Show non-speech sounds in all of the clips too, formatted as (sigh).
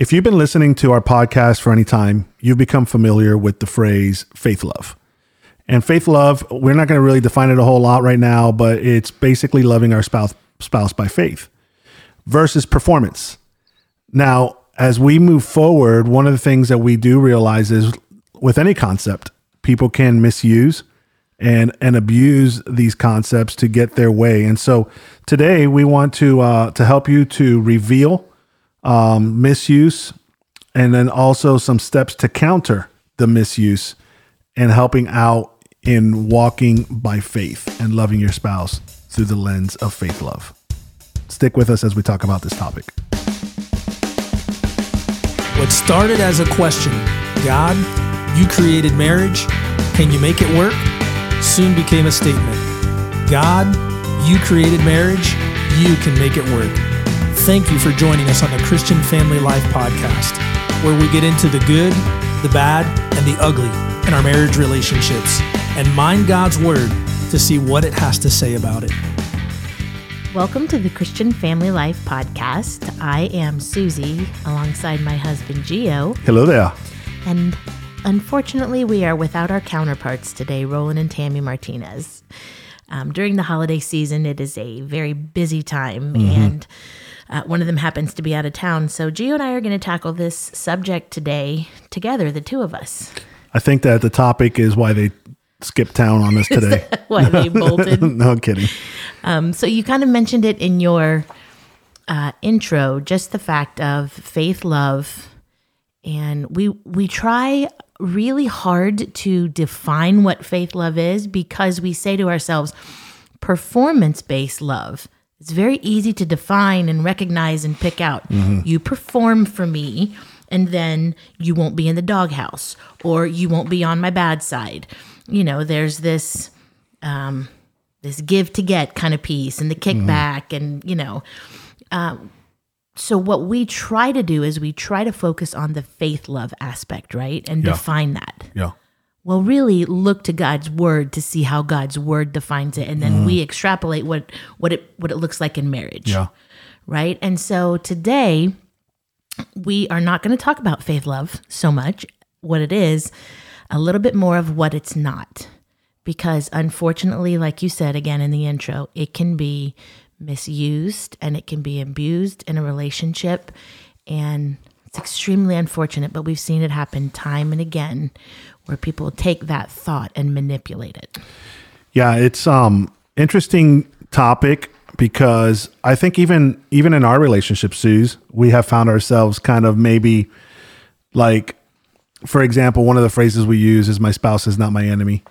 If you've been listening to our podcast for any time, you've become familiar with the phrase faith love. And faith love, we're not going to really define it a whole lot right now, but it's basically loving our spouse, spouse by faith versus performance. Now, as we move forward, one of the things that we do realize is with any concept, people can misuse and and abuse these concepts to get their way. And so today we want to uh, to help you to reveal um, misuse, and then also some steps to counter the misuse, and helping out in walking by faith and loving your spouse through the lens of faith love. Stick with us as we talk about this topic. What started as a question, God, you created marriage, can you make it work? Soon became a statement. God, you created marriage, you can make it work. Thank you for joining us on the Christian Family Life podcast, where we get into the good, the bad, and the ugly in our marriage relationships and mind God's word to see what it has to say about it. Welcome to the Christian Family Life podcast. I am Susie alongside my husband Gio. Hello there. And unfortunately, we are without our counterparts today, Roland and Tammy Martinez. Um, during the holiday season, it is a very busy time, mm-hmm. and uh, one of them happens to be out of town. So, Gio and I are going to tackle this subject today together, the two of us. I think that the topic is why they skipped town on us (laughs) today. why they (laughs) bolted? no kidding. Um, so you kind of mentioned it in your uh, intro, just the fact of faith, love, and we we try really hard to define what faith love is because we say to ourselves, performance based love. It's very easy to define and recognize and pick out. Mm-hmm. You perform for me, and then you won't be in the doghouse, or you won't be on my bad side. You know, there's this. Um, this give to get kind of piece and the kickback mm-hmm. and you know um, so what we try to do is we try to focus on the faith love aspect right and yeah. define that yeah well really look to god's word to see how god's word defines it and then mm-hmm. we extrapolate what what it what it looks like in marriage yeah right and so today we are not going to talk about faith love so much what it is a little bit more of what it's not because unfortunately, like you said again in the intro, it can be misused and it can be abused in a relationship. And it's extremely unfortunate, but we've seen it happen time and again where people take that thought and manipulate it. Yeah, it's um interesting topic because I think even even in our relationship, Suze, we have found ourselves kind of maybe like for example, one of the phrases we use is my spouse is not my enemy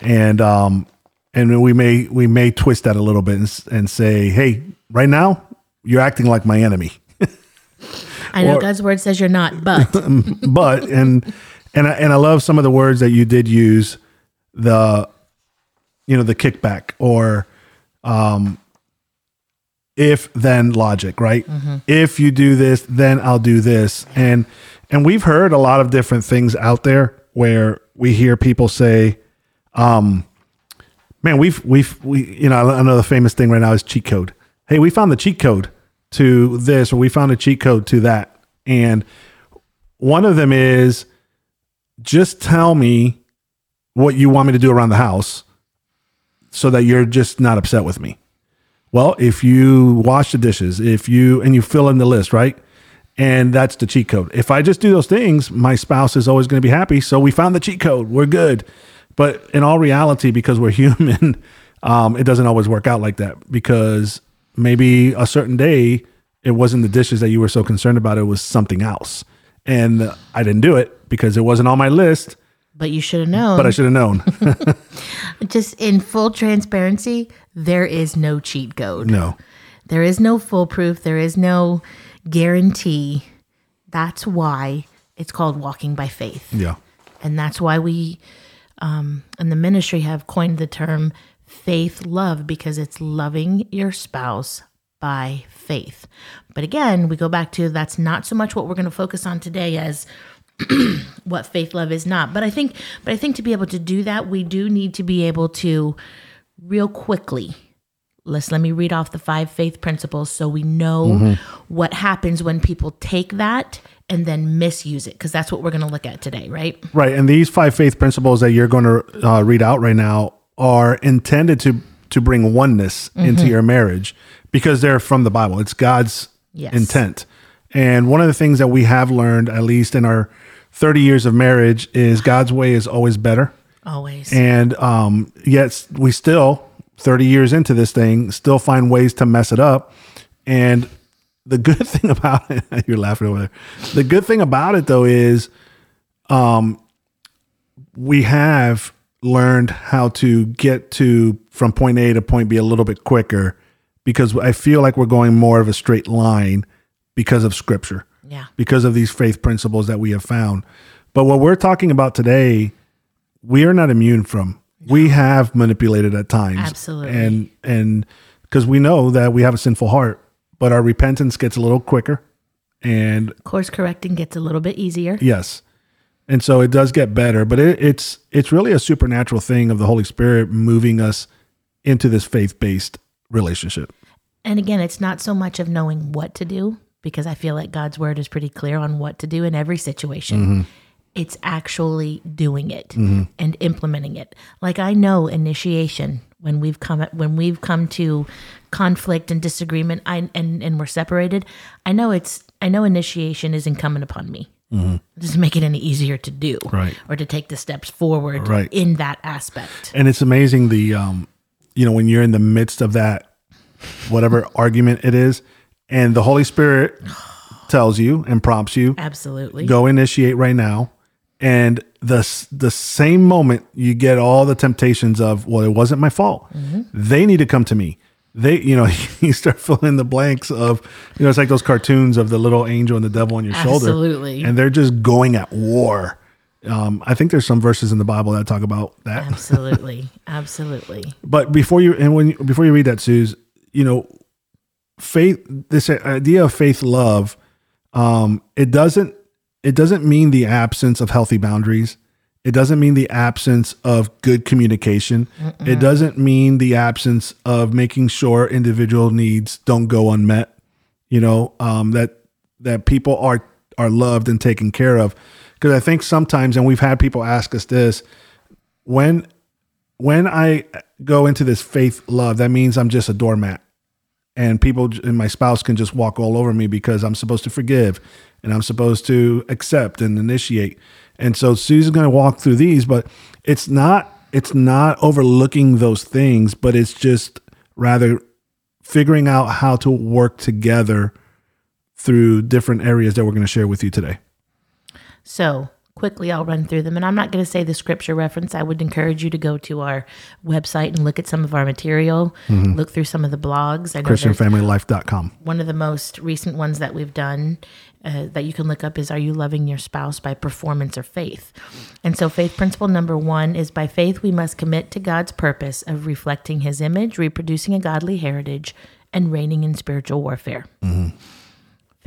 and um, and we may we may twist that a little bit and, and say, hey, right now you're acting like my enemy. I know or, God's word says you're not, but (laughs) but and and I, and I love some of the words that you did use the you know the kickback or um if then logic right mm-hmm. if you do this then i'll do this and and we've heard a lot of different things out there where we hear people say um, man, we've we've we you know another famous thing right now is cheat code. Hey, we found the cheat code to this, or we found a cheat code to that, and one of them is just tell me what you want me to do around the house, so that you're just not upset with me. Well, if you wash the dishes, if you and you fill in the list, right? And that's the cheat code. If I just do those things, my spouse is always going to be happy. So we found the cheat code. We're good. But in all reality, because we're (laughs) human, um, it doesn't always work out like that. Because maybe a certain day, it wasn't the dishes that you were so concerned about; it was something else, and I didn't do it because it wasn't on my list. But you should have known. But I should have known. (laughs) (laughs) Just in full transparency, there is no cheat code. No. There is no foolproof. There is no guarantee. That's why it's called walking by faith. Yeah. And that's why we um, and the ministry have coined the term faith love because it's loving your spouse by faith. But again, we go back to that's not so much what we're going to focus on today as (clears throat) what faith love is not. But I think but I think to be able to do that, we do need to be able to real quickly let's let me read off the five faith principles so we know what happens when people take that and then misuse it because that's what we're going to look at today, right? Right. And these five faith principles that you're going to uh, read out right now are intended to to bring oneness into your marriage because they're from the Bible. It's God's Yes. intent. And one of the things that we have learned, at least in our 30 years of marriage, is God's way is always better. Always. And um, yet we still, 30 years into this thing, still find ways to mess it up. And the good (laughs) thing about it, (laughs) you're laughing over there. The good thing about it though is um, we have learned how to get to from point A to point B a little bit quicker because I feel like we're going more of a straight line because of scripture yeah. because of these faith principles that we have found. But what we're talking about today, we are not immune from. We have manipulated at times. Absolutely. And and because we know that we have a sinful heart, but our repentance gets a little quicker. And Course correcting gets a little bit easier. yes. And so it does get better, but it, it's it's really a supernatural thing of the Holy Spirit moving us into this faith-based relationship. And again, it's not so much of knowing what to do because I feel like God's word is pretty clear on what to do in every situation. Mm-hmm. It's actually doing it mm-hmm. and implementing it. Like I know initiation when we've come when we've come to conflict and disagreement I, and and we're separated. I know it's I know initiation is incumbent upon me. Mm-hmm. It doesn't make it any easier to do Right. or to take the steps forward Right. in that aspect. And it's amazing the um you know when you're in the midst of that whatever argument it is and the Holy Spirit (sighs) tells you and prompts you Absolutely. go initiate right now and the the same moment you get all the temptations of well it wasn't my fault they need to come to me they you know (laughs) you start filling in the blanks of you know it's like those cartoons of the little angel and the devil on your shoulder Absolutely. and they're just going at war um, I think there's some verses in the Bible that talk about that (laughs) Absolutely. Absolutely. but before you and when you, before you read that, Suze, you know, faith. This idea of faith love, um, it doesn't it doesn't mean the absence of healthy boundaries. It doesn't mean the absence of good communication. It doesn't mean the absence of making sure individual needs don't go unmet. You know, um, that that people are are loved and taken care of. Because I think sometimes, and we've had people ask us this, when when I go into this faith love, that means I'm just a doormat. And people and my spouse can just walk all over me because I'm supposed to forgive and I'm supposed to accept and initiate. And so Susan's going to walk through these, but it's not it's not overlooking those things, but it's just rather figuring out how to work together through different areas that we're going to share with you today. So quickly, I'll run through them. And I'm not going to say the scripture reference. I would encourage you to go to our website and look at some of our material, look through some of the blogs. I ChristianFamilyLife.com. one of the most recent ones that we've done uh, that you can look up is Are You Loving Your Spouse by Performance or Faith? And so, faith principle number one is by faith, we must commit to God's purpose of reflecting his image, reproducing a godly heritage, and reigning in spiritual warfare.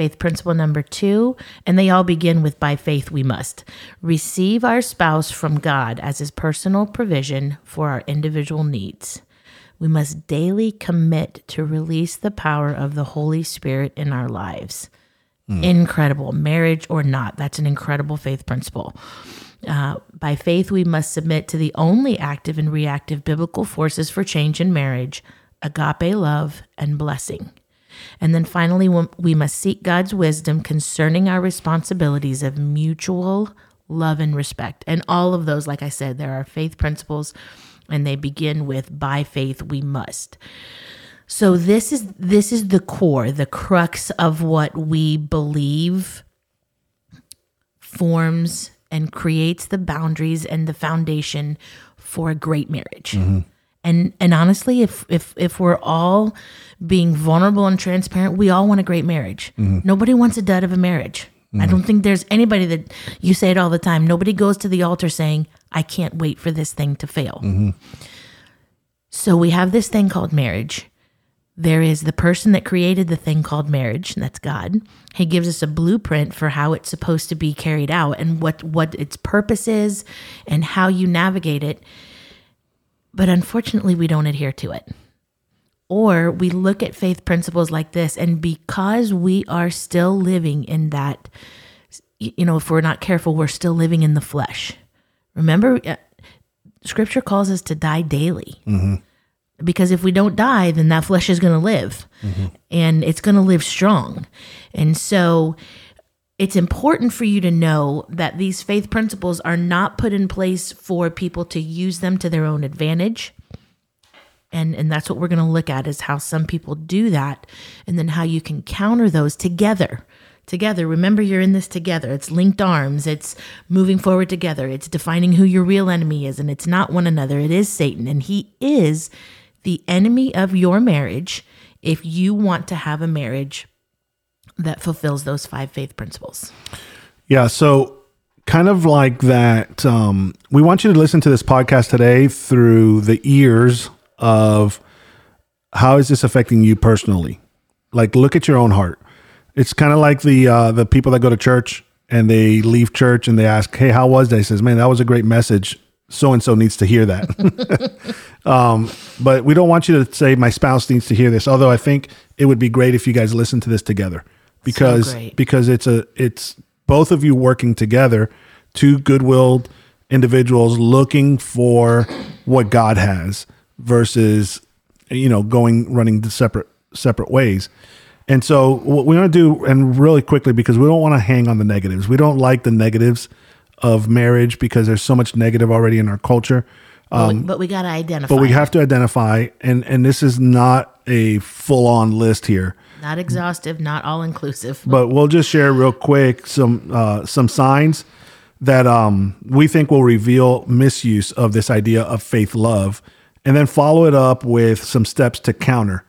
Faith principle number two, and they all begin with by faith we must receive our spouse from God as his personal provision for our individual needs. We must daily commit to release the power of the Holy Spirit in our lives. Incredible. Marriage or not, that's an incredible faith principle. Uh, by faith, we must submit to the only active and reactive biblical forces for change in marriage agape love and blessing. And then finally, we- must seek God's wisdom concerning our responsibilities of mutual love and respect. And all of those, like I said, there are faith principles, and they begin with by faith we must. So this is this is the core, the crux of what we believe forms and creates the boundaries and the foundation for a great marriage. Mm-hmm. And and honestly, if if if we're all being vulnerable and transparent, we all want a great marriage. Mm-hmm. Nobody wants a dud of a marriage. I don't mm-hmm. think there's anybody that you say it all the time. Nobody goes to the altar saying, "I can't wait for this thing to fail." Mm-hmm. So we have this thing called marriage. There is the person that created the thing called marriage, and that's God. He gives us a blueprint for how it's supposed to be carried out and what what its purpose is and how you navigate it. But unfortunately, we don't adhere to it. Or we look at faith principles like this, and because we are still living in that, you know, if we're not careful, we're still living in the flesh. Remember, uh, scripture calls us to die daily. Because if we don't die, then that flesh is going to live and it's going to live strong. And so it's important for you to know that these faith principles are not put in place for people to use them to their own advantage. And and that's what we're going to look at is how some people do that and then how you can counter those together together. Remember you're in this together. It's linked arms. It's moving forward together. It's defining who your real enemy is and it's not one another. It is satan and he is the enemy of your marriage if you want to have a marriage that fulfills those five faith principles Yeah. So, kind of like that, um, we want you to listen to this podcast today through the ears of how is this affecting you personally? Like, look at your own heart. It's kind of like the uh, the people that go to church and they leave church and they ask, "Hey, how was that?" He says, "Man, that was a great message. So and so needs to hear that." (laughs) um, but we don't want you to say, "My spouse needs to hear this." Although I think it would be great if you guys listen to this together because great. because it's a it's both of you working together, two good-willed individuals looking for what God has versus you know going running the separate separate ways. And so what we want to do and really quickly because we don't want to hang on the negatives. We don't like the negatives of marriage because there's so much negative already in our culture. but, we, but we got to identify Um, But we have to identify and and this is not a full-on list here not exhaustive not all inclusive but we'll just share real quick some uh, some signs that um, we think will reveal misuse of this idea of faith love, and then follow it up with some steps to counter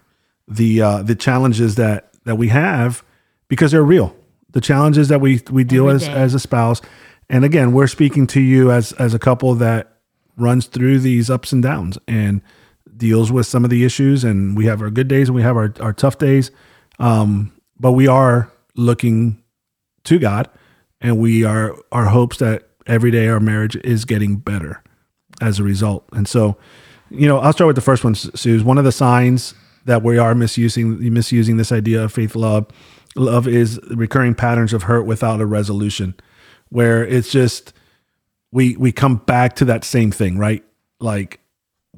the uh, the challenges that that we have because they're real. The challenges that we we deal Every as day. as a spouse, and again, we're speaking to you as as a couple that runs through these ups and downs and deals with some of the issues and we have our good days and we have our, our tough days um, but we are looking to god and we are our hopes that every day our marriage is getting better as a result and so you know i'll start with the first one Suze. one of the signs that we are misusing misusing this idea of faith love love is recurring patterns of hurt without a resolution where it's just we we come back to that same thing, right? Like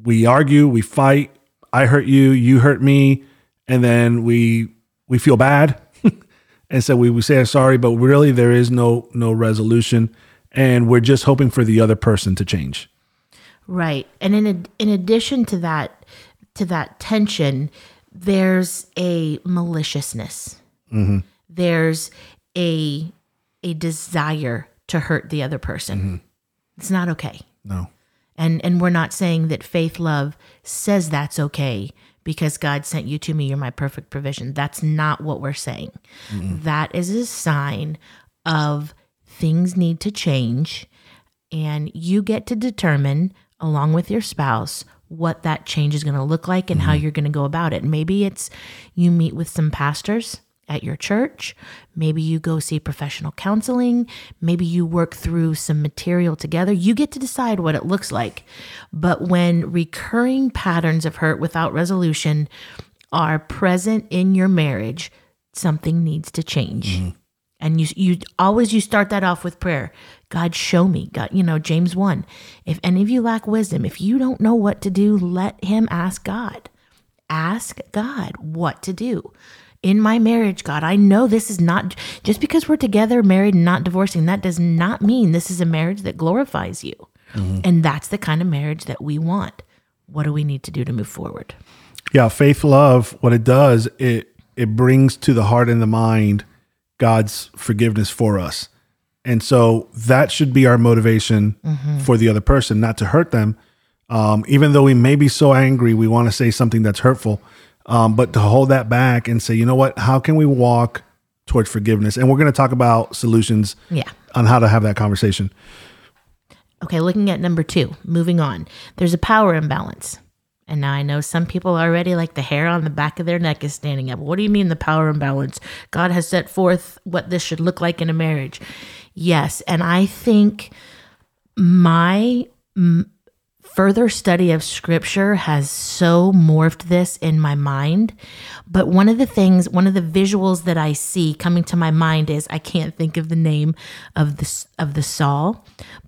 we argue, we fight, I hurt you, you hurt me, and then we we feel bad. (laughs) and so we, we say sorry, but really there is no no resolution and we're just hoping for the other person to change. Right. And in ad- in addition to that to that tension, there's a maliciousness. Mm-hmm. There's a a desire to hurt the other person. Mm-hmm. It's not okay. No. And and we're not saying that faith love says that's okay because God sent you to me, you're my perfect provision. That's not what we're saying. That is a sign of things need to change and you get to determine along with your spouse what that change is going to look like and how mm-hmm. you're going to go about it. Maybe it's you meet with some pastors at your church. Maybe you go see professional counseling. Maybe you work through some material together. You get to decide what it looks like. But when recurring patterns of hurt without resolution are present in your marriage, something needs to change. Mm-hmm. And you you always you start that off with prayer. God show me. God, you know, James 1. If any of you lack wisdom, if you don't know what to do, let him ask God. Ask God what to do. In my marriage, God, I know this is not just because we're together, married, and not divorcing, that does not mean this is a marriage that glorifies you. And that's the kind of marriage that we want. What do we need to do to move forward? Yeah, faith love, what it does, it it brings to the heart and the mind God's forgiveness for us. And so that should be our motivation for the other person, not to hurt them. Um, even though we may be so angry, we want to say something that's hurtful, um, but to hold that back and say, you know what, how can we walk towards forgiveness? And we're going to talk about solutions Yeah. on how to have that conversation. Okay, looking at number two, moving on. There's a power imbalance. And now I know some people already like the hair on the back of their neck is standing up. What do you mean the power imbalance? God has set forth what this should look like in a marriage. Yes, and I think my mm, further study of scripture has so morphed this in my mind. But one of the things, one of the visuals that I see coming to my mind is I can't think of the name of the of the saw,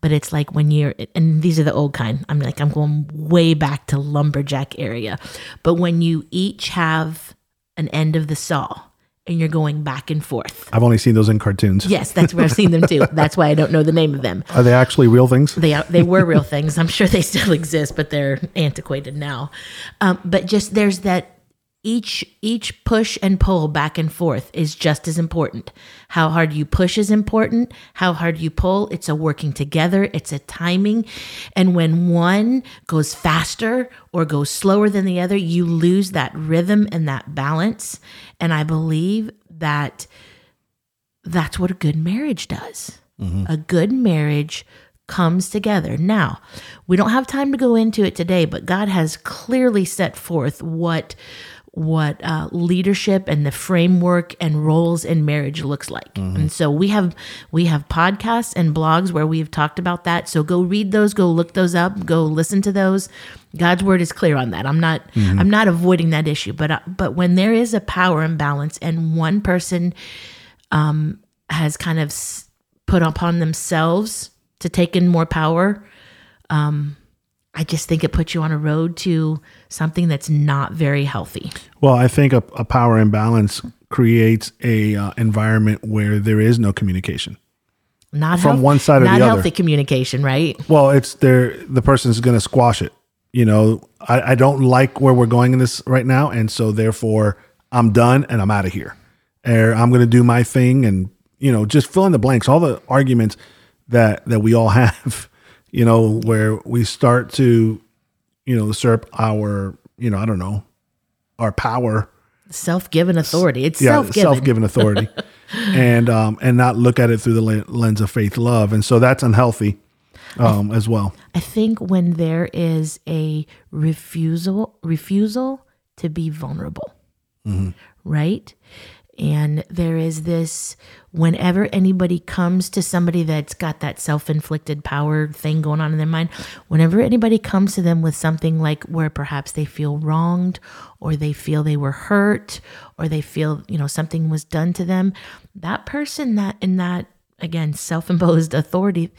but it's like when you're and these are the old kind. I'm like I'm going way back to lumberjack area. But when you each have an end of the saw and you're going back and forth. I've only seen those in cartoons. Yes, that's where I've seen them too. (laughs) That's why I don't know the name of them. Are they actually real things? They are, they were real things. I'm sure they still (laughs) exist, but they're antiquated now. Um, but just there's that each each push and pull back and forth is just as important. How hard you push is important. How hard you pull, it's a working together. It's a timing, and when one goes faster or goes slower than the other, you lose that rhythm and that balance. And I believe that that's what a good marriage does. Mm-hmm. A good marriage comes together. Now, we don't have time to go into it today, but God has clearly set forth what what uh, leadership and the framework and roles in marriage looks like. And so we have we have podcasts and blogs where we've talked about that. So go read those, go look those up, go listen to those. God's word is clear on that. I'm not I'm not avoiding that issue, but uh, but when there is a power imbalance and one person um, has kind of s- put upon themselves to take in more power, um, I just think it puts you on a road to something that's not very healthy. Well, I think a, a power imbalance creates a uh, environment where there is no communication. Not From health- one side or the other. Not healthy communication, right? Well, it's there. The person's going to squash it. You know, I, I don't like where we're going in this right now, and so therefore I'm done and I'm out of here. Or I'm going to do my thing, and you know, just fill in the blanks. All the arguments that that we all (laughs) have. You know, where we start to, you know, usurp our, you know, I don't know, our power Self-given authority. It's yeah, self-given. self-given (laughs) authority, and um, and not look at it through the lens of faith, love, and so that's unhealthy, um, as well. I think when there is a refusal refusal to be vulnerable, right? And there is this whenever anybody comes to somebody that's got that self-inflicted power thing going on in their mind, whenever anybody comes to them with something like where perhaps they feel wronged or they feel they were hurt or they feel, you know, something was done to them, that person that in that again self-imposed (laughs) authority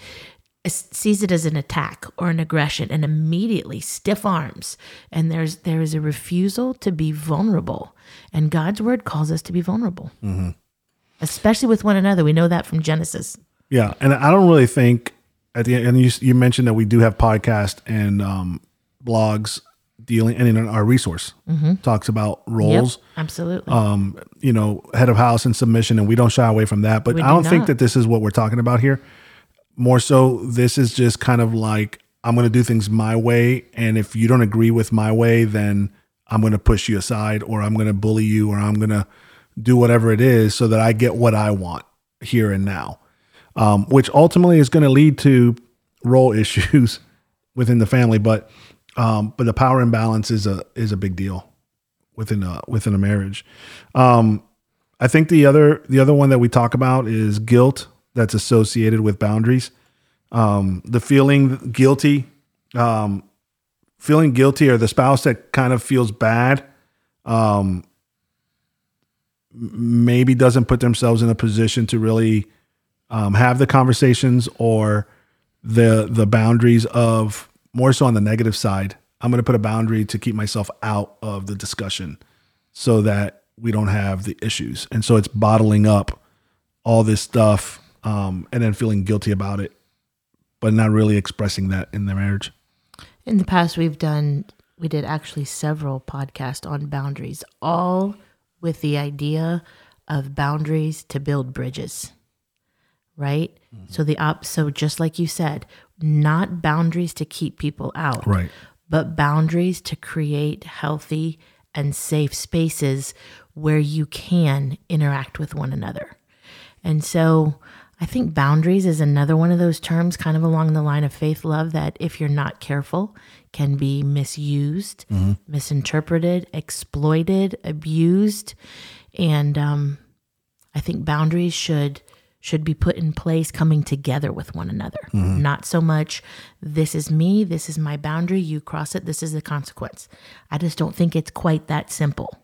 sees it as an attack or an aggression and immediately stiff arms and there's there is a refusal to be vulnerable and god's word calls us to be vulnerable especially with one another we know that from genesis Yeah, and I don't really think at the end. And you you mentioned that we do have podcast and um, blogs dealing, and in our resource mm-hmm. talks about roles. absolutely um, you know, head of house and submission, and we don't shy away from that. But We I do don't think that this is what we're talking about here. More so, this is just kind of like I'm going to do things my way, and if you don't agree with my way, then I'm going to push you aside, or I'm going to bully you, or I'm going to do whatever it is so that I get what I want here and now, um, which ultimately is going to lead to role (laughs) issues within the family. But um, but the power imbalance is a is a big deal within a within a marriage. Um, I think the other the other one that we talk about is guilt that's associated with boundaries. Um, the feeling guilty, um, feeling guilty, or the spouse that kind of feels bad, um, maybe doesn't put themselves in a position to really um, have the conversations or the the boundaries of more so on the negative side. I'm going to put a boundary to keep myself out of the discussion so that we don't have the issues. And so it's bottling up all this stuff um, and then feeling guilty about it, but not really expressing that in their marriage. in the past we've done we did actually several podcasts on boundaries all with the idea of boundaries to build bridges right so the op so just like you said not boundaries to keep people out Right. but boundaries to create healthy and safe spaces where you can interact with one another. And so I think boundaries is another one of those terms, kind of along the line of faith love, that if you're not careful, can be misused, mm-hmm. misinterpreted, exploited, abused. And um, I think boundaries should should be put in place coming together with one another. Mm-hmm. Not so much, this is me, this is my boundary, you cross it, this is the consequence. I just don't think it's quite that simple.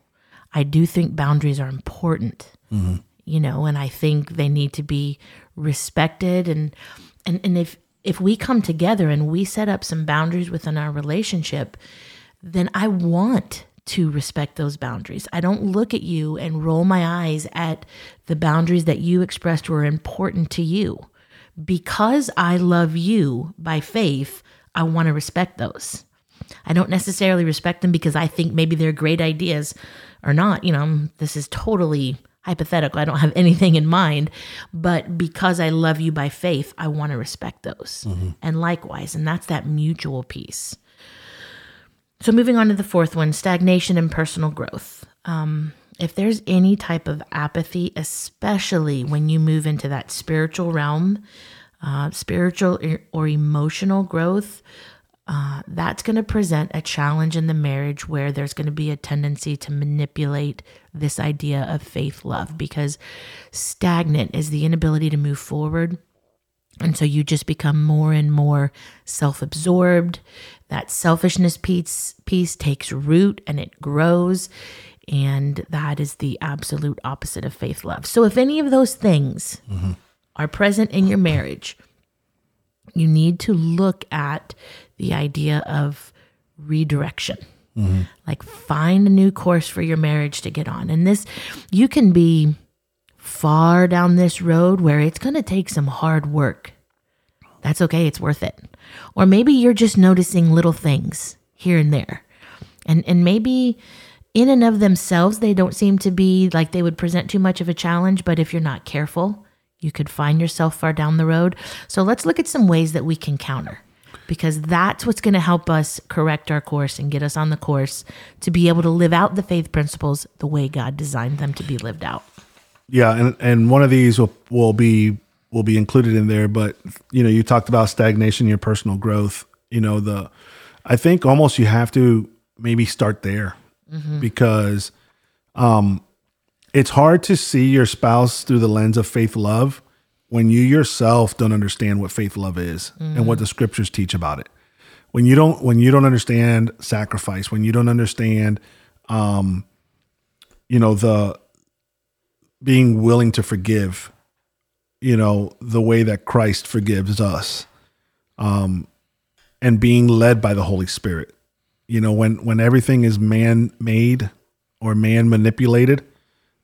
I do think boundaries are important, mm-hmm. you know, and I think they need to be respected. And, and, and if, if we come together and we set up some boundaries within our relationship, then I want to respect those boundaries. I don't look at you and roll my eyes at the boundaries that you expressed were important to you. Because I love you by faith, I want to respect those. I don't necessarily respect them because I think maybe they're great ideas or not. You know, this is totally hypothetical. I don't have anything in mind, but because I love you by faith, I want to respect those. And likewise, and that's that mutual piece. So, moving on to the fourth one stagnation and personal growth. Um, if there's any type of apathy, especially when you move into that spiritual realm, uh, spiritual or emotional growth, uh, that's going to present a challenge in the marriage where there's going to be a tendency to manipulate this idea of faith love because stagnant is the inability to move forward. And so you just become more and more self absorbed. That selfishness piece, piece takes root and it grows. And that is the absolute opposite of faith love. So if any of those things are present in your marriage, you need to look at the idea of redirection. Like find a new course for your marriage to get on. And this, you can be far down this road where it's going to take some hard work. That's okay, it's worth it. Or maybe you're just noticing little things here and there. And and maybe in and of themselves they don't seem to be like they would present too much of a challenge, but if you're not careful, you could find yourself far down the road. So let's look at some ways that we can counter because that's what's going to help us correct our course and get us on the course to be able to live out the faith principles the way God designed them to be lived out. Yeah, and and one of these will will be will be included in there. But you know, you talked about stagnation, your personal growth. You know, the I think almost you have to maybe start there because um, it's hard to see your spouse through the lens of faith love when you yourself don't understand what faith love is and what the scriptures teach about it. When you don't when you don't understand sacrifice, when you don't understand um, you know the being willing to forgive you know the way that christ forgives us um and being led by the holy spirit you know when when everything is man made or man manipulated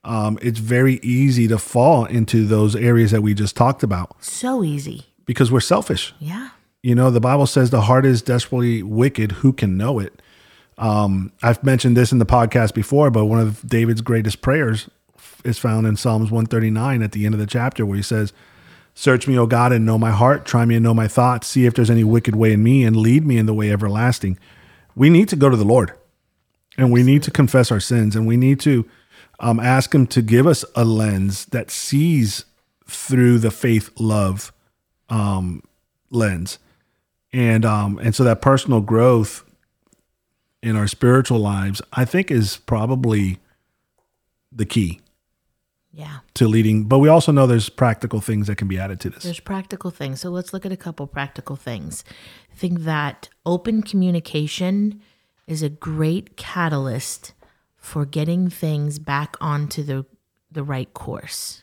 um it's very easy to fall into those areas that we just talked about So easy. because we're selfish Yeah. you know, the Bible says the heart is desperately wicked. Who can know it? Um, I've mentioned this in the podcast before, but one of David's greatest prayers is found in Psalms 139 at the end of the chapter, where he says, Search me, O God, and know my heart. Try me and know my thoughts. See if there's any wicked way in me, and lead me in the way everlasting. We need to go to the Lord, and we need to confess our sins, and we need to um, ask Him to give us a lens that sees through the faith love um, lens and um and so that personal growth in our spiritual lives i think is probably the key Yeah. to leading but we also know there's practical things that can be added to this There's practical things. So let's look at a couple practical things. I think that open communication is a great catalyst for getting things back onto the the right course.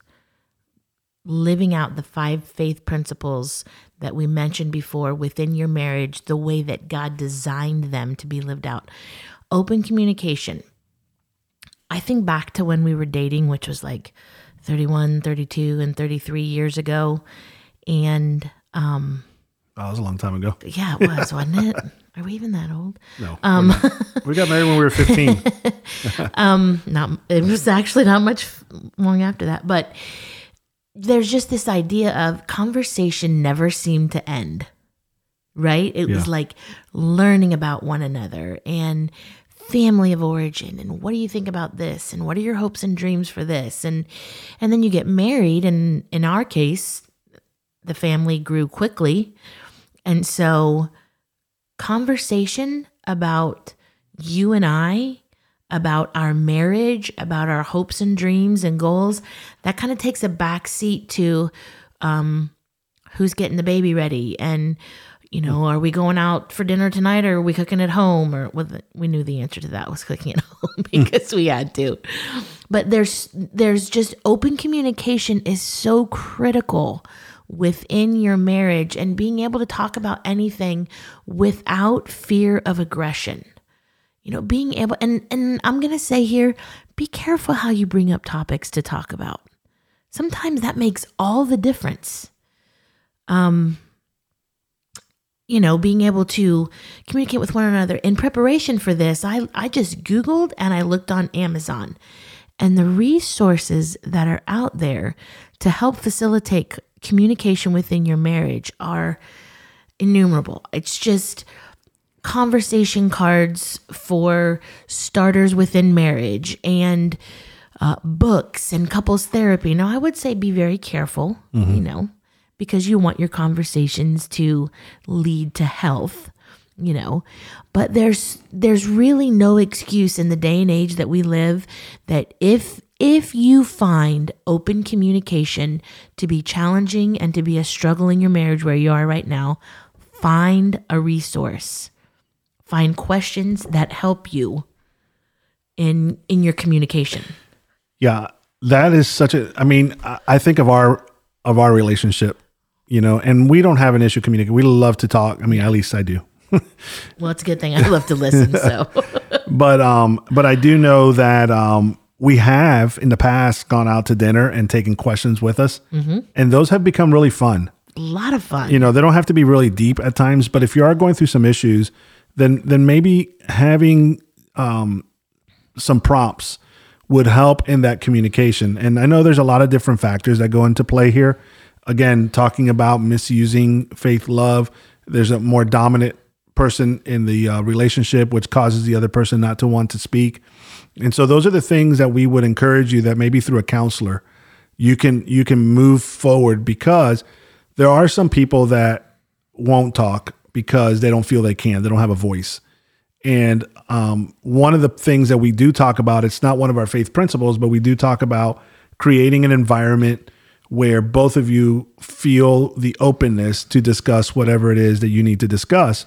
Living out the five faith principles that we mentioned before within your marriage, the way that God designed them to be lived out. Open communication. I think back to when we were dating, which was like 31, 32, and 33 years ago. And um, oh, that was a long time ago yeah, it was, wasn't it? Are we even that old? no um we got married when we were 15 (laughs) Not, it was actually not much long after that. But there's just this idea of conversation never seemed to end, right? It was like learning about one another and family of origin and what do you think about this and what are your hopes and dreams for this and and then you get married and in our case the family grew quickly and so conversation about you and I about our marriage, about our hopes and dreams and goals, that kind of takes a back seat to um, who's getting the baby ready and you know, are we going out for dinner tonight or are we cooking at home? Or well, we knew the answer to that was cooking at (laughs) home because we had to. But there's there's just open communication is so critical within your marriage and being able to talk about anything without fear of aggression. You know, being able and and I'm going to say here, be careful how you bring up topics to talk about. Sometimes that makes all the difference. Um you know, being able to communicate with one another. In preparation for this, I, I just Googled and I looked on Amazon. And the resources that are out there to help facilitate communication within your marriage are innumerable. It's just conversation cards for starters within marriage and uh, books and couples therapy. Now, I would say be very careful, mm-hmm. you know, because you want your conversations to lead to health you know but there's there's really no excuse in the day and age that we live that if if you find open communication to be challenging and to be a struggle in your marriage where you are right now find a resource find questions that help you in in your communication yeah that is such a i mean i think of our of our relationship you know, and we don't have an issue communicating. We love to talk. I mean, at least I do. well, it's a good thing. I love to listen. So, (laughs) but um, but I do know that um, we have in the past gone out to dinner and taken questions with us, mm-hmm. and those have become really fun. A lot of fun. You know, they don't have to be really deep at times, but if you are going through some issues, then then maybe having um, some prompts would help in that communication. And I know there's a lot of different factors that go into play here again, talking about misusing faith love. There's a more dominant person in the uh, relationship, which causes the other person not to want to speak. And so those are the things that we would encourage you that maybe through a counselor, you can you can move forward because there are some people that won't talk because they don't feel they can. They don't have a voice. And um, one of the things that we do talk about, it's not one of our faith principles, but we do talk about creating an environment where both of you feel the openness to discuss whatever it is that you need to discuss.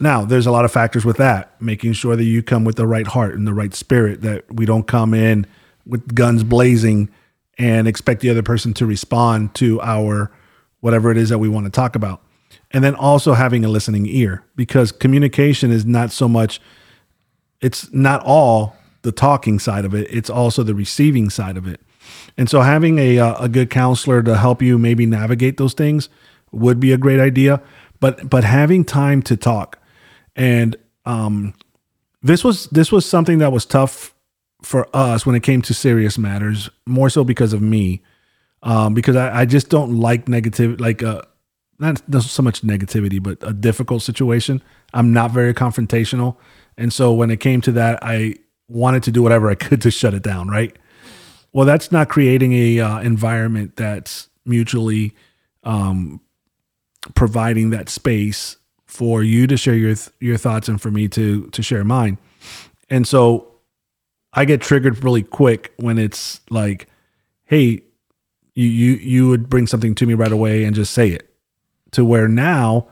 Now, there's a lot of factors with that, making sure that you come with the right heart and the right spirit, that we don't come in with guns blazing and expect the other person to respond to our whatever it is that we want to talk about. And then also having a listening ear because communication is not so much, it's not all the talking side of it, it's also the receiving side of it. And so having a uh, a good counselor to help you maybe navigate those things would be a great idea. But but having time to talk, and um, this was this was something that was tough for us when it came to serious matters. More so because of me, um, because I, I just don't like negative like uh not so much negativity, but a difficult situation. I'm not very confrontational, and so when it came to that, I wanted to do whatever I could to shut it down. Right well, that's not creating a uh, environment that's mutually um, providing that space for you to share your your thoughts and for me to to share mine. And so I get triggered really quick when it's like, "Hey, you you you would bring something to me right away and just say it." To where now,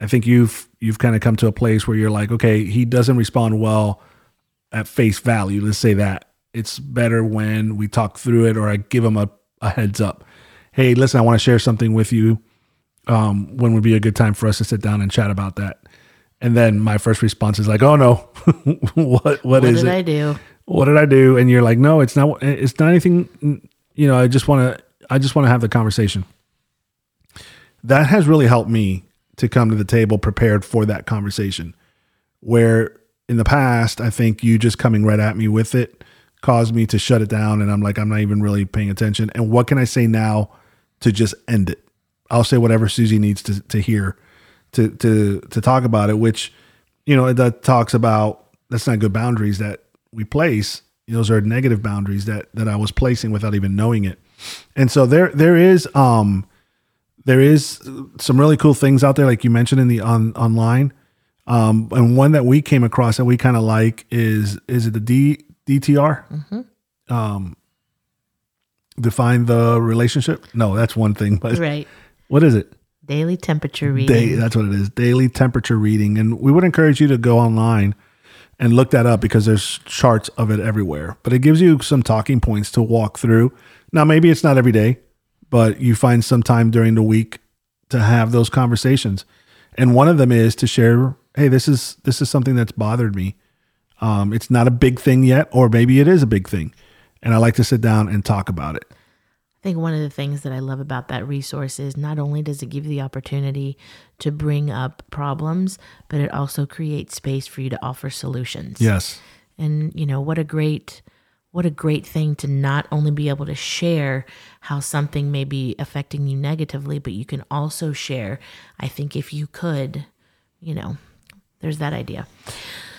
I think you've you've kind of come to a place where you're like, "Okay, he doesn't respond well at face value." Let's say that it's better when we talk through it or I give him a, a heads up. Hey, listen, I want to share something with you. Um, when would be a good time for us to sit down and chat about that? And then my first response is like, "Oh no, (laughs) what what, what is did it? I do? What did I do?" And you're like, "No, it's not. It's not anything. You know, I just want to. I just want to have the conversation." That has really helped me to come to the table prepared for that conversation. Where in the past, I think you just coming right at me with it caused me to shut it down and I'm like I'm not even really paying attention and what can I say now to just end it I'll say whatever Susie needs to to hear to to to talk about it which you know that talks about that's not good boundaries that we place those are negative boundaries that that I was placing without even knowing it and so there there is um there is some really cool things out there like you mentioned in the on online Um, and one that we came across that we kind of like is is it the D DTR? Um, define the relationship. No, that's one thing, but Right. What is it? Daily temperature reading. Day, that's what it is. Daily temperature reading. And we would encourage you to go online and look that up because there's charts of it everywhere. But it gives you some talking points to walk through. Now, maybe it's not every day, but you find some time during the week to have those conversations. And one of them is to share, hey, this is this is something that's bothered me. Um, it's not a big thing yet, or maybe it is a big thing. And I like to sit down and talk about it. I think one of the things that I love about that resource is not only does it give you the opportunity to bring up problems, but it also creates space for you to offer solutions. Yes. And you know, what a great what a great thing to not only be able to share how something may be affecting you negatively, but you can also share, I think if you could, you know, there's that idea.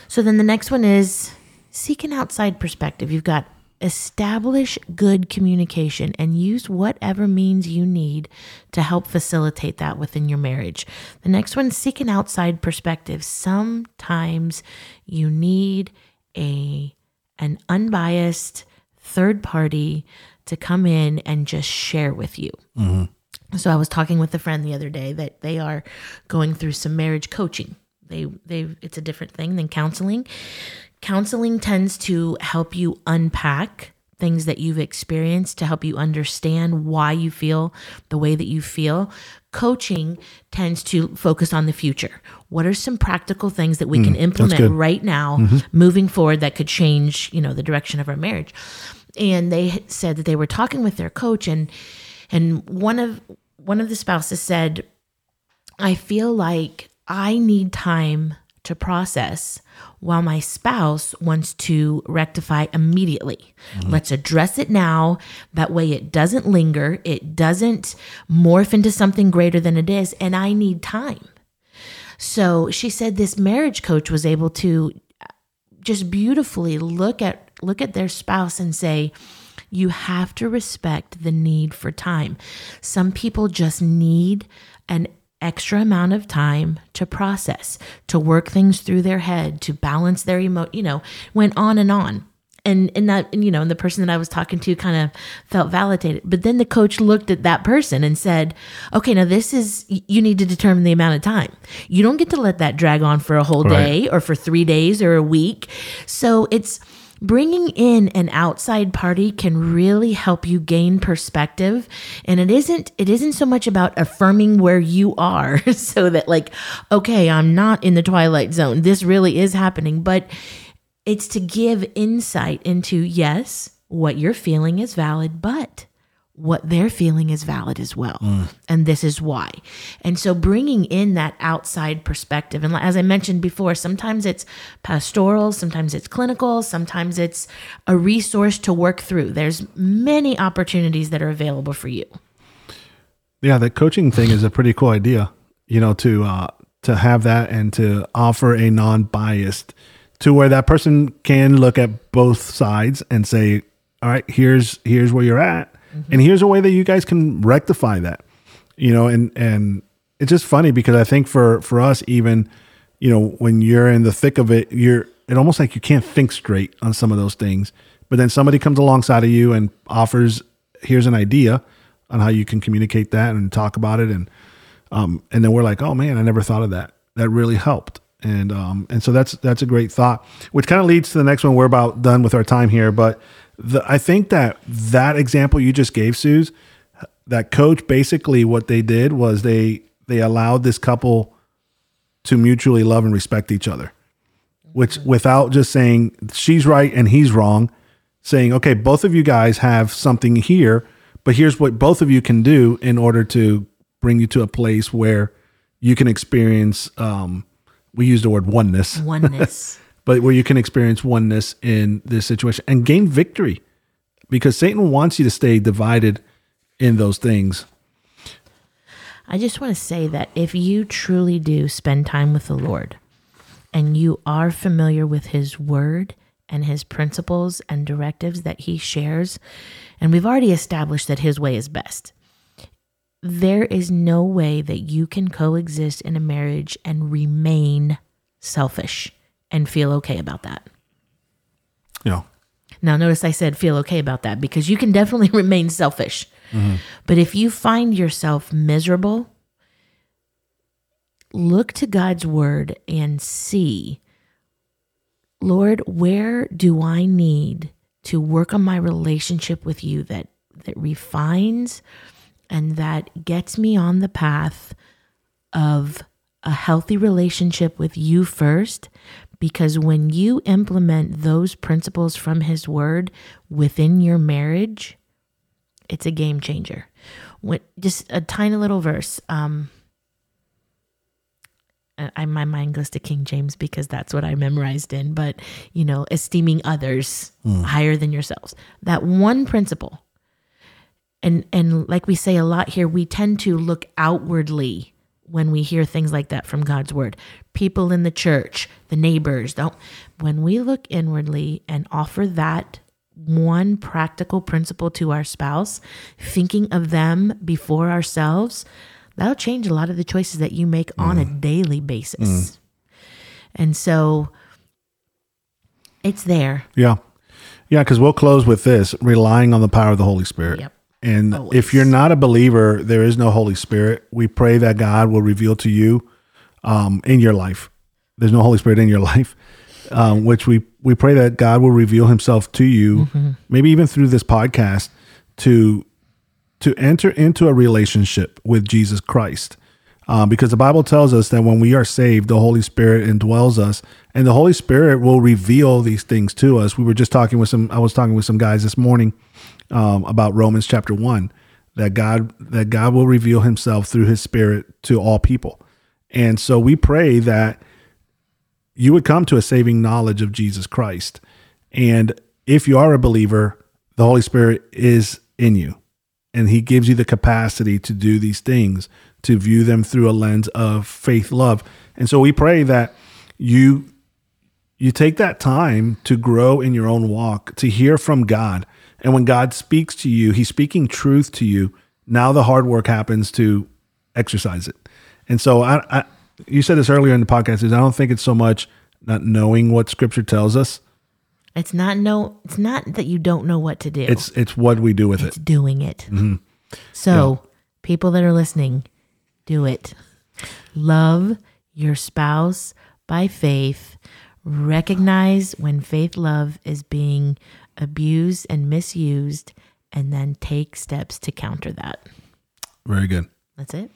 So then the next one is seek an outside perspective. You've got establish good communication and use whatever means you need to help facilitate that within your marriage. The next one, seek an outside perspective. Sometimes you need a an unbiased third party to come in and just share with you. Mm-hmm. So I was talking with a friend the other day that they are going through some marriage coaching. They they it's a different thing than counseling. Counseling tends to help you unpack things that you've experienced to help you understand why you feel the way that you feel. Coaching tends to focus on the future. What are some practical things that we can mm, implement right now mm-hmm. moving forward that could change, you know, the direction of our marriage? And they said that they were talking with their coach and and one of one of the spouses said, I feel like I need time to process while my spouse wants to rectify immediately. Mm-hmm. Let's address it now. That way it doesn't linger, it doesn't morph into something greater than it is, and I need time. So she said this marriage coach was able to uh, just beautifully look at look at their spouse and say you have to respect the need for time. Some people just need an extra amount of time to process, to work things through their head, to balance their emo, you know, went on and on. And and that and, you know, and the person that I was talking to kind of felt validated. But then the coach looked at that person and said, "Okay, now this is you need to determine the amount of time. You don't get to let that drag on for a whole day or for 3 days or a week." So it's bringing in an outside party can really help you gain perspective. And it isn't it isn't so much about affirming where you are (laughs) so that like okay i'm not in the twilight zone. This really is happening. But it's to give insight into yes what you're feeling is valid but what they're feeling is valid as well. And this is why. And so bringing in that outside perspective. And as I mentioned before, sometimes it's pastoral, sometimes it's clinical, sometimes it's a resource to work through. There's many opportunities that are available for you. Yeah, the coaching thing is a pretty cool idea. You know, to uh, to have that and to offer a non-biased to where that person can look at both sides and say, "All right, here's here's where you're at, and here's a way that you guys can rectify that." You know, and and it's just funny because I think for for us, even you know, when you're in the thick of it, you're it almost like you can't think straight on some of those things. But then somebody comes alongside of you and offers, here's an idea on how you can communicate that and talk about it and um and then we're like oh man i never thought of that that really helped and um and so that's that's a great thought which kind of leads to the next one we're about done with our time here but the, i think that that example you just gave suze that coach basically what they did was they they allowed this couple to mutually love and respect each other which without just saying she's right and he's wrong saying okay both of you guys have something here but here's what both of you can do in order to bring you to a place where you can experience um we use the word oneness Oneness. (laughs) but where you can experience oneness in this situation and gain victory. Because satan wants you to stay divided in those things. I just want to say that if you truly do spend time with the Lord and you are familiar with His Word and His principles and directives that He shares, and we've already established that His way is best, there is no way that you can coexist in a marriage and remain selfish and feel okay about that. Know, Now, notice I said feel okay about that because you can definitely (laughs) remain selfish. But if you find yourself miserable, look to God's word and see, Lord, where do I need to work on my relationship with you that that refines and that gets me on the path of a healthy relationship with you first because when you implement those principles from his word within your marriage it's a game changer when just a tiny little verse um I, my mind goes to King James because that's what I memorized in, but you know, esteeming others higher than yourselves. That one principle. And and like we say a lot here, we tend to look outwardly when we hear things like that from God's word. People in the church, the neighbors, don't when we look inwardly and offer that one practical principle to our spouse, thinking of them before ourselves, that'll change a lot of the choices that you make on a mm. daily basis. Mm. And so it's there. Yeah. Yeah, because we'll close with this relying on the power of the Holy Spirit. Yep. And Always. if you're not a believer, there is no Holy Spirit. We pray that God will reveal to you um, in your life. There's no Holy Spirit in your (laughs) life, um, which we, we pray that God will reveal himself to you, maybe even through this podcast, to to enter into a relationship with Jesus Christ. Um, because the Bible tells us that when we are saved, the Holy Spirit indwells us, and the Holy Spirit will reveal these things to us. We were just talking with some. I was talking with some guys this morning um, about Romans chapter one, that God that God will reveal Himself through His Spirit to all people, and so we pray that you would come to a saving knowledge of Jesus Christ, and if you are a believer, the Holy Spirit is in you and he gives you the capacity to do these things to view them through a lens of faith love. And so we pray that you you take that time to grow in your own walk to hear from god and when god speaks to you he's speaking truth to you now the hard work happens to exercise it and so i, I you said this earlier in the podcast is i don't think it's so much not knowing what scripture tells us It's not no it's not that you don't know what to do. it's it's what we do with it it's doing it. Mm-hmm. So, people that are listening, do it. Love your spouse by faith. Recognize when faith love is being abused and misused, and then take steps to counter that. very good That's it.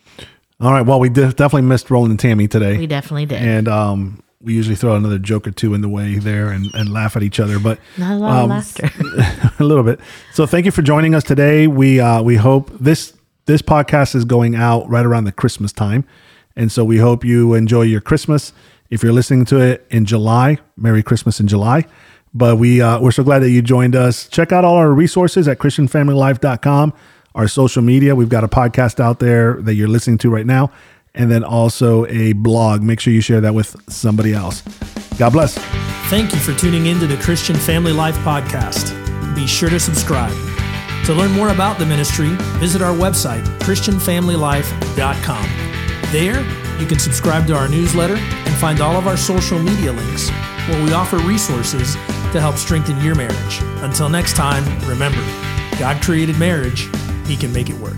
All right. Well, we def- definitely missed Roland and Tammy today. We definitely did. and um, we usually throw another joke or two in the way there and, and laugh at each other, but Not a lot of um, laughter. (laughs) a little bit. So thank you for joining us today. We uh, we hope this this podcast is going out right around the Christmas time, and so we hope you enjoy your Christmas. If you're listening to it in July, Merry Christmas in July. But we uh, we're so glad that you joined us. Check out all our resources at ChristianFamilyLife.com. Our social media. We've got a podcast out there that you're listening to right now, and then also a blog. Make sure you share that with somebody else. God bless. Thank you for tuning in to the Christian Family Life Podcast. Be sure to subscribe. To learn more about the ministry, visit our website, ChristianFamilyLife.com. There, you can subscribe to our newsletter and find all of our social media links where we offer resources to help strengthen your marriage. Until next time, remember, God created marriage, He can make it work.